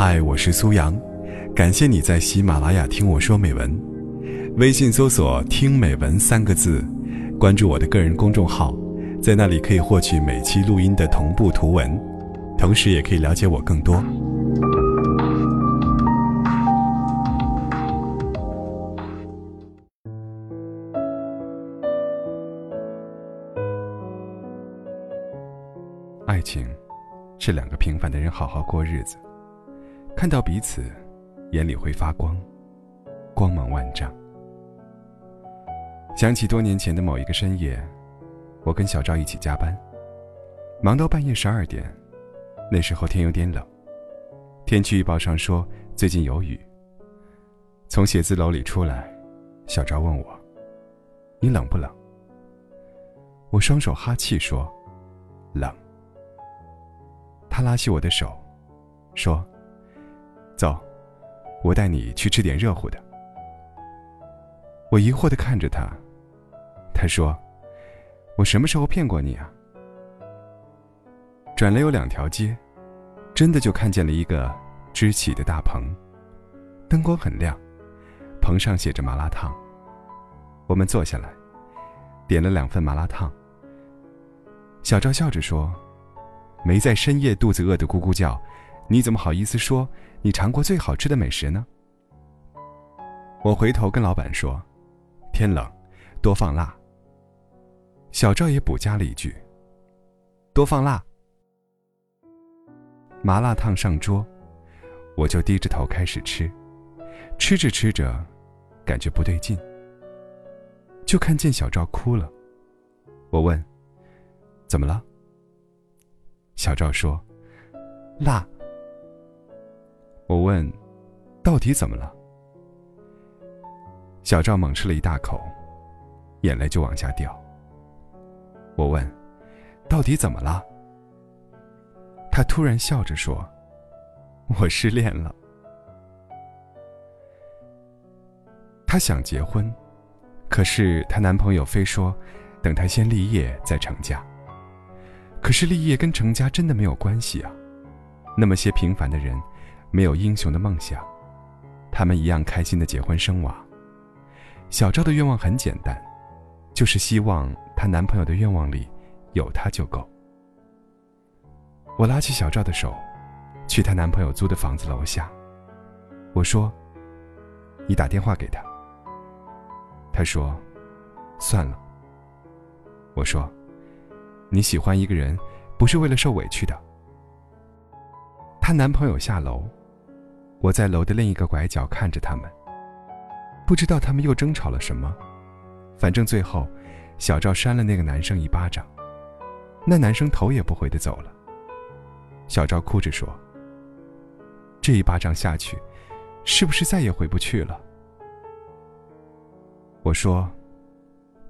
嗨，我是苏阳，感谢你在喜马拉雅听我说美文。微信搜索“听美文”三个字，关注我的个人公众号，在那里可以获取每期录音的同步图文，同时也可以了解我更多。爱情，是两个平凡的人好好过日子，看到彼此，眼里会发光，光芒万丈。想起多年前的某一个深夜，我跟小赵一起加班，忙到半夜十二点，那时候天有点冷，天气预报上说最近有雨。从写字楼里出来，小赵问我：“你冷不冷？”我双手哈气说：“冷。”他拉起我的手，说：“走，我带你去吃点热乎的。”我疑惑的看着他，他说：“我什么时候骗过你啊？”转了有两条街，真的就看见了一个支起的大棚，灯光很亮，棚上写着麻辣烫。我们坐下来，点了两份麻辣烫。小赵笑着说。没在深夜肚子饿得咕咕叫，你怎么好意思说你尝过最好吃的美食呢？我回头跟老板说：“天冷，多放辣。”小赵也补加了一句：“多放辣。”麻辣烫上桌，我就低着头开始吃，吃着吃着，感觉不对劲，就看见小赵哭了。我问：“怎么了？”小赵说：“辣。”我问：“到底怎么了？”小赵猛吃了一大口，眼泪就往下掉。我问：“到底怎么了？”他突然笑着说：“我失恋了。”她想结婚，可是她男朋友非说等她先立业再成家。可是立业跟成家真的没有关系啊！那么些平凡的人，没有英雄的梦想，他们一样开心的结婚生娃。小赵的愿望很简单，就是希望她男朋友的愿望里有她就够。我拉起小赵的手，去她男朋友租的房子楼下。我说：“你打电话给他。”他说：“算了。”我说。你喜欢一个人，不是为了受委屈的。她男朋友下楼，我在楼的另一个拐角看着他们。不知道他们又争吵了什么，反正最后，小赵扇了那个男生一巴掌，那男生头也不回的走了。小赵哭着说：“这一巴掌下去，是不是再也回不去了？”我说：“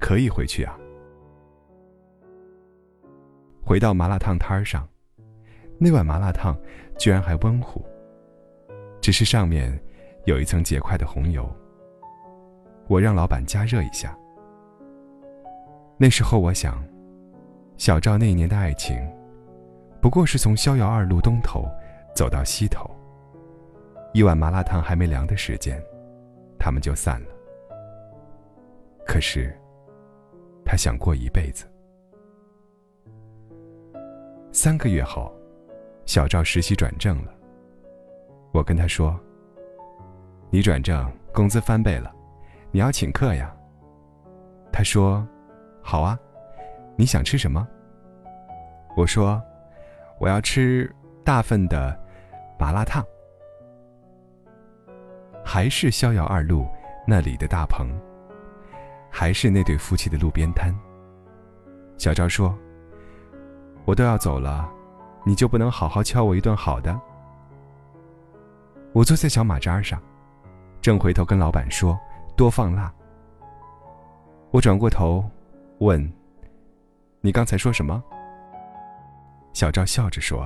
可以回去啊。”回到麻辣烫摊儿上，那碗麻辣烫居然还温乎，只是上面有一层结块的红油。我让老板加热一下。那时候我想，小赵那一年的爱情，不过是从逍遥二路东头走到西头。一碗麻辣烫还没凉的时间，他们就散了。可是，他想过一辈子。三个月后，小赵实习转正了。我跟他说：“你转正，工资翻倍了，你要请客呀。”他说：“好啊，你想吃什么？”我说：“我要吃大份的麻辣烫。”还是逍遥二路那里的大棚，还是那对夫妻的路边摊。小赵说。我都要走了，你就不能好好敲我一顿好的？我坐在小马扎上，正回头跟老板说多放辣。我转过头，问：“你刚才说什么？”小赵笑着说：“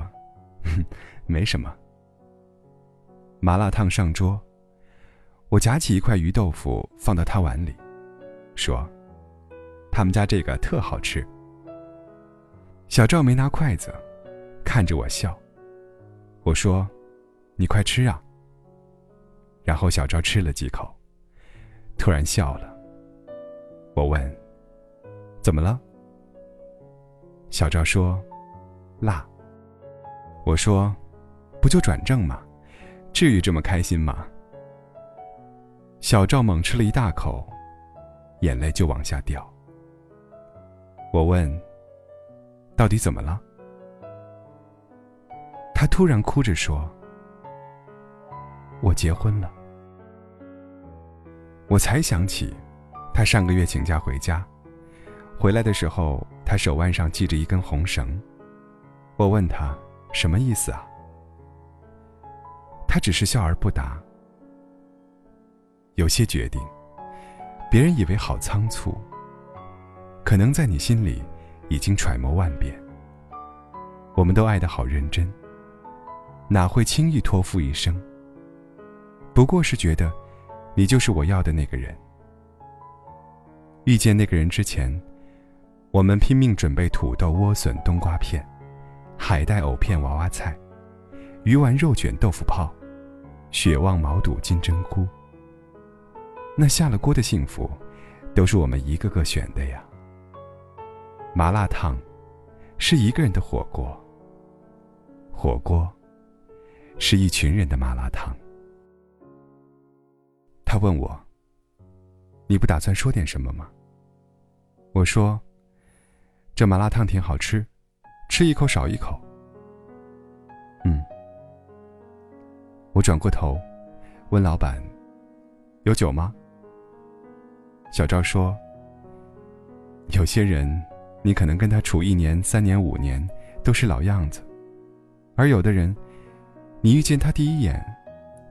哼没什么。”麻辣烫上桌，我夹起一块鱼豆腐放到他碗里，说：“他们家这个特好吃。”小赵没拿筷子，看着我笑。我说：“你快吃啊。”然后小赵吃了几口，突然笑了。我问：“怎么了？”小赵说：“辣。”我说：“不就转正吗？至于这么开心吗？”小赵猛吃了一大口，眼泪就往下掉。我问：“到底怎么了？”他突然哭着说：“我结婚了。”我才想起，他上个月请假回家，回来的时候，他手腕上系着一根红绳。我问他什么意思啊？他只是笑而不答。有些决定，别人以为好仓促，可能在你心里已经揣摩万遍。我们都爱得好认真，哪会轻易托付一生？不过是觉得，你就是我要的那个人。遇见那个人之前，我们拼命准备土豆、莴笋、冬瓜片、海带、藕片、娃娃菜、鱼丸、肉卷、豆腐泡、血旺、毛肚、金针菇。那下了锅的幸福，都是我们一个个选的呀。麻辣烫，是一个人的火锅；火锅，是一群人的麻辣烫。他问我：“你不打算说点什么吗？”我说：“这麻辣烫挺好吃，吃一口少一口。”嗯。我转过头，问老板：“有酒吗？”小赵说：“有些人，你可能跟他处一年、三年、五年，都是老样子；而有的人，你遇见他第一眼，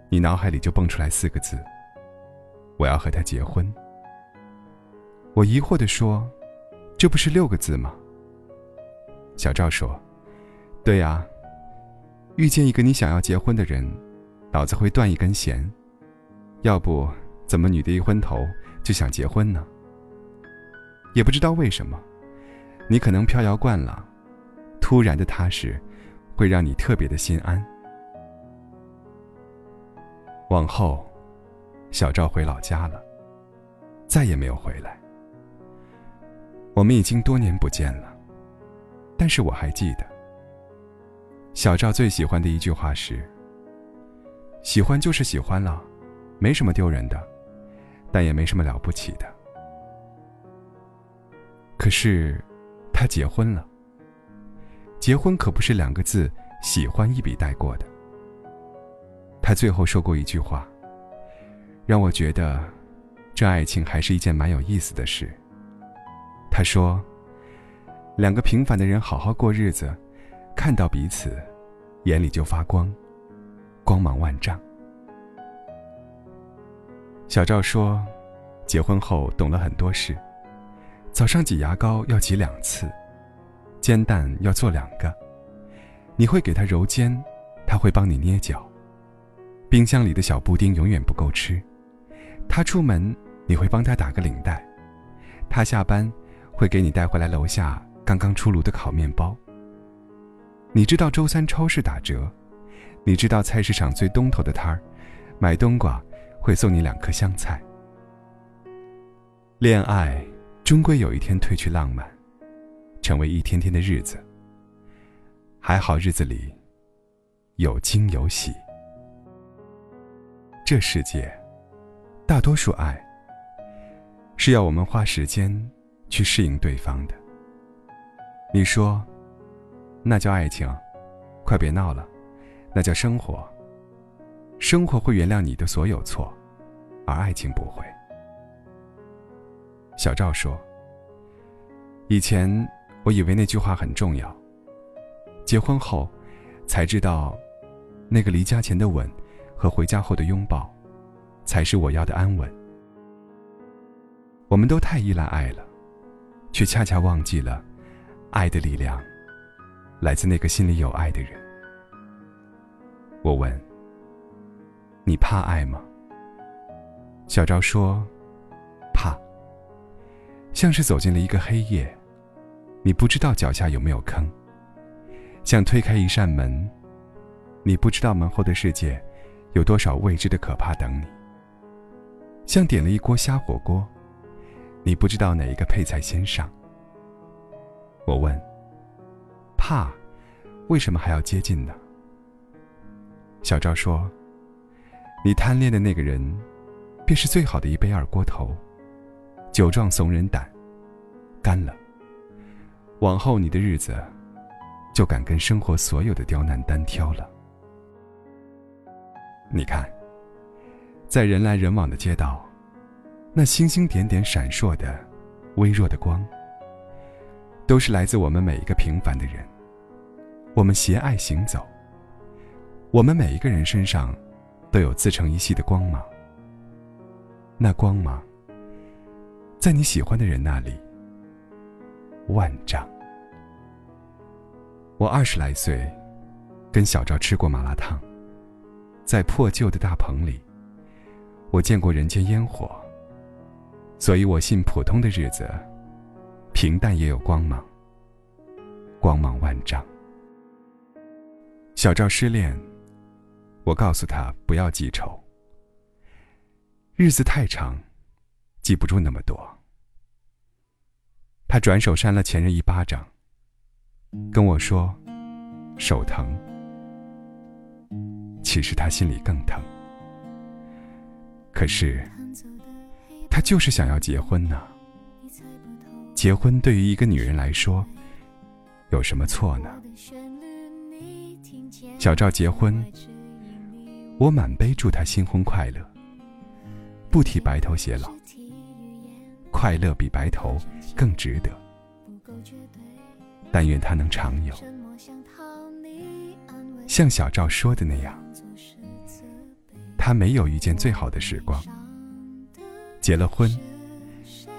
你脑海里就蹦出来四个字：我要和他结婚。”我疑惑的说：“这不是六个字吗？”小赵说：“对呀，遇见一个你想要结婚的人，脑子会断一根弦，要不怎么女的一昏头？”就想结婚呢，也不知道为什么，你可能飘摇惯了，突然的踏实，会让你特别的心安。往后，小赵回老家了，再也没有回来。我们已经多年不见了，但是我还记得，小赵最喜欢的一句话是：“喜欢就是喜欢了，没什么丢人的。”但也没什么了不起的。可是，他结婚了。结婚可不是两个字“喜欢”一笔带过的。他最后说过一句话，让我觉得，这爱情还是一件蛮有意思的事。他说：“两个平凡的人好好过日子，看到彼此，眼里就发光，光芒万丈。”小赵说：“结婚后懂了很多事。早上挤牙膏要挤两次，煎蛋要做两个。你会给他揉肩，他会帮你捏脚。冰箱里的小布丁永远不够吃，他出门你会帮他打个领带。他下班会给你带回来楼下刚刚出炉的烤面包。你知道周三超市打折，你知道菜市场最东头的摊儿买冬瓜。”会送你两颗香菜。恋爱终归有一天褪去浪漫，成为一天天的日子。还好日子里有惊有喜。这世界，大多数爱是要我们花时间去适应对方的。你说，那叫爱情？快别闹了，那叫生活。生活会原谅你的所有错，而爱情不会。小赵说：“以前我以为那句话很重要，结婚后才知道，那个离家前的吻和回家后的拥抱，才是我要的安稳。我们都太依赖爱了，却恰恰忘记了，爱的力量来自那个心里有爱的人。”我问。你怕爱吗？小赵说：“怕。”像是走进了一个黑夜，你不知道脚下有没有坑。像推开一扇门，你不知道门后的世界有多少未知的可怕等你。像点了一锅虾火锅，你不知道哪一个配菜先上。我问：怕，为什么还要接近呢？小赵说：“你贪恋的那个人，便是最好的一杯二锅头，酒壮怂人胆，干了。往后你的日子，就敢跟生活所有的刁难单挑了。你看，在人来人往的街道，那星星点点闪烁的、微弱的光，都是来自我们每一个平凡的人。我们携爱行走。”我们每一个人身上，都有自成一系的光芒。那光芒，在你喜欢的人那里，万丈。我二十来岁，跟小赵吃过麻辣烫，在破旧的大棚里，我见过人间烟火。所以我信，普通的日子，平淡也有光芒，光芒万丈。小赵失恋。我告诉他不要记仇，日子太长，记不住那么多。他转手扇了前任一巴掌，跟我说手疼。其实他心里更疼。可是他就是想要结婚呢。结婚对于一个女人来说，有什么错呢？小赵结婚。我满杯祝他新婚快乐，不提白头偕老，快乐比白头更值得。但愿他能常有，像小赵说的那样，他没有遇见最好的时光，结了婚，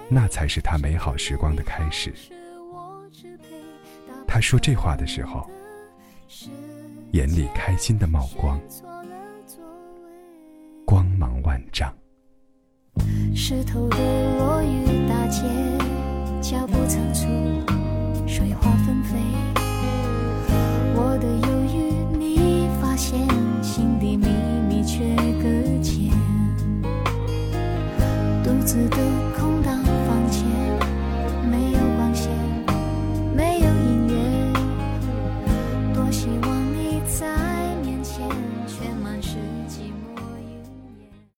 那才是他美好时光的开始。他说这话的时候，眼里开心的冒光。光芒万丈。湿透的落雨大街，脚步仓促，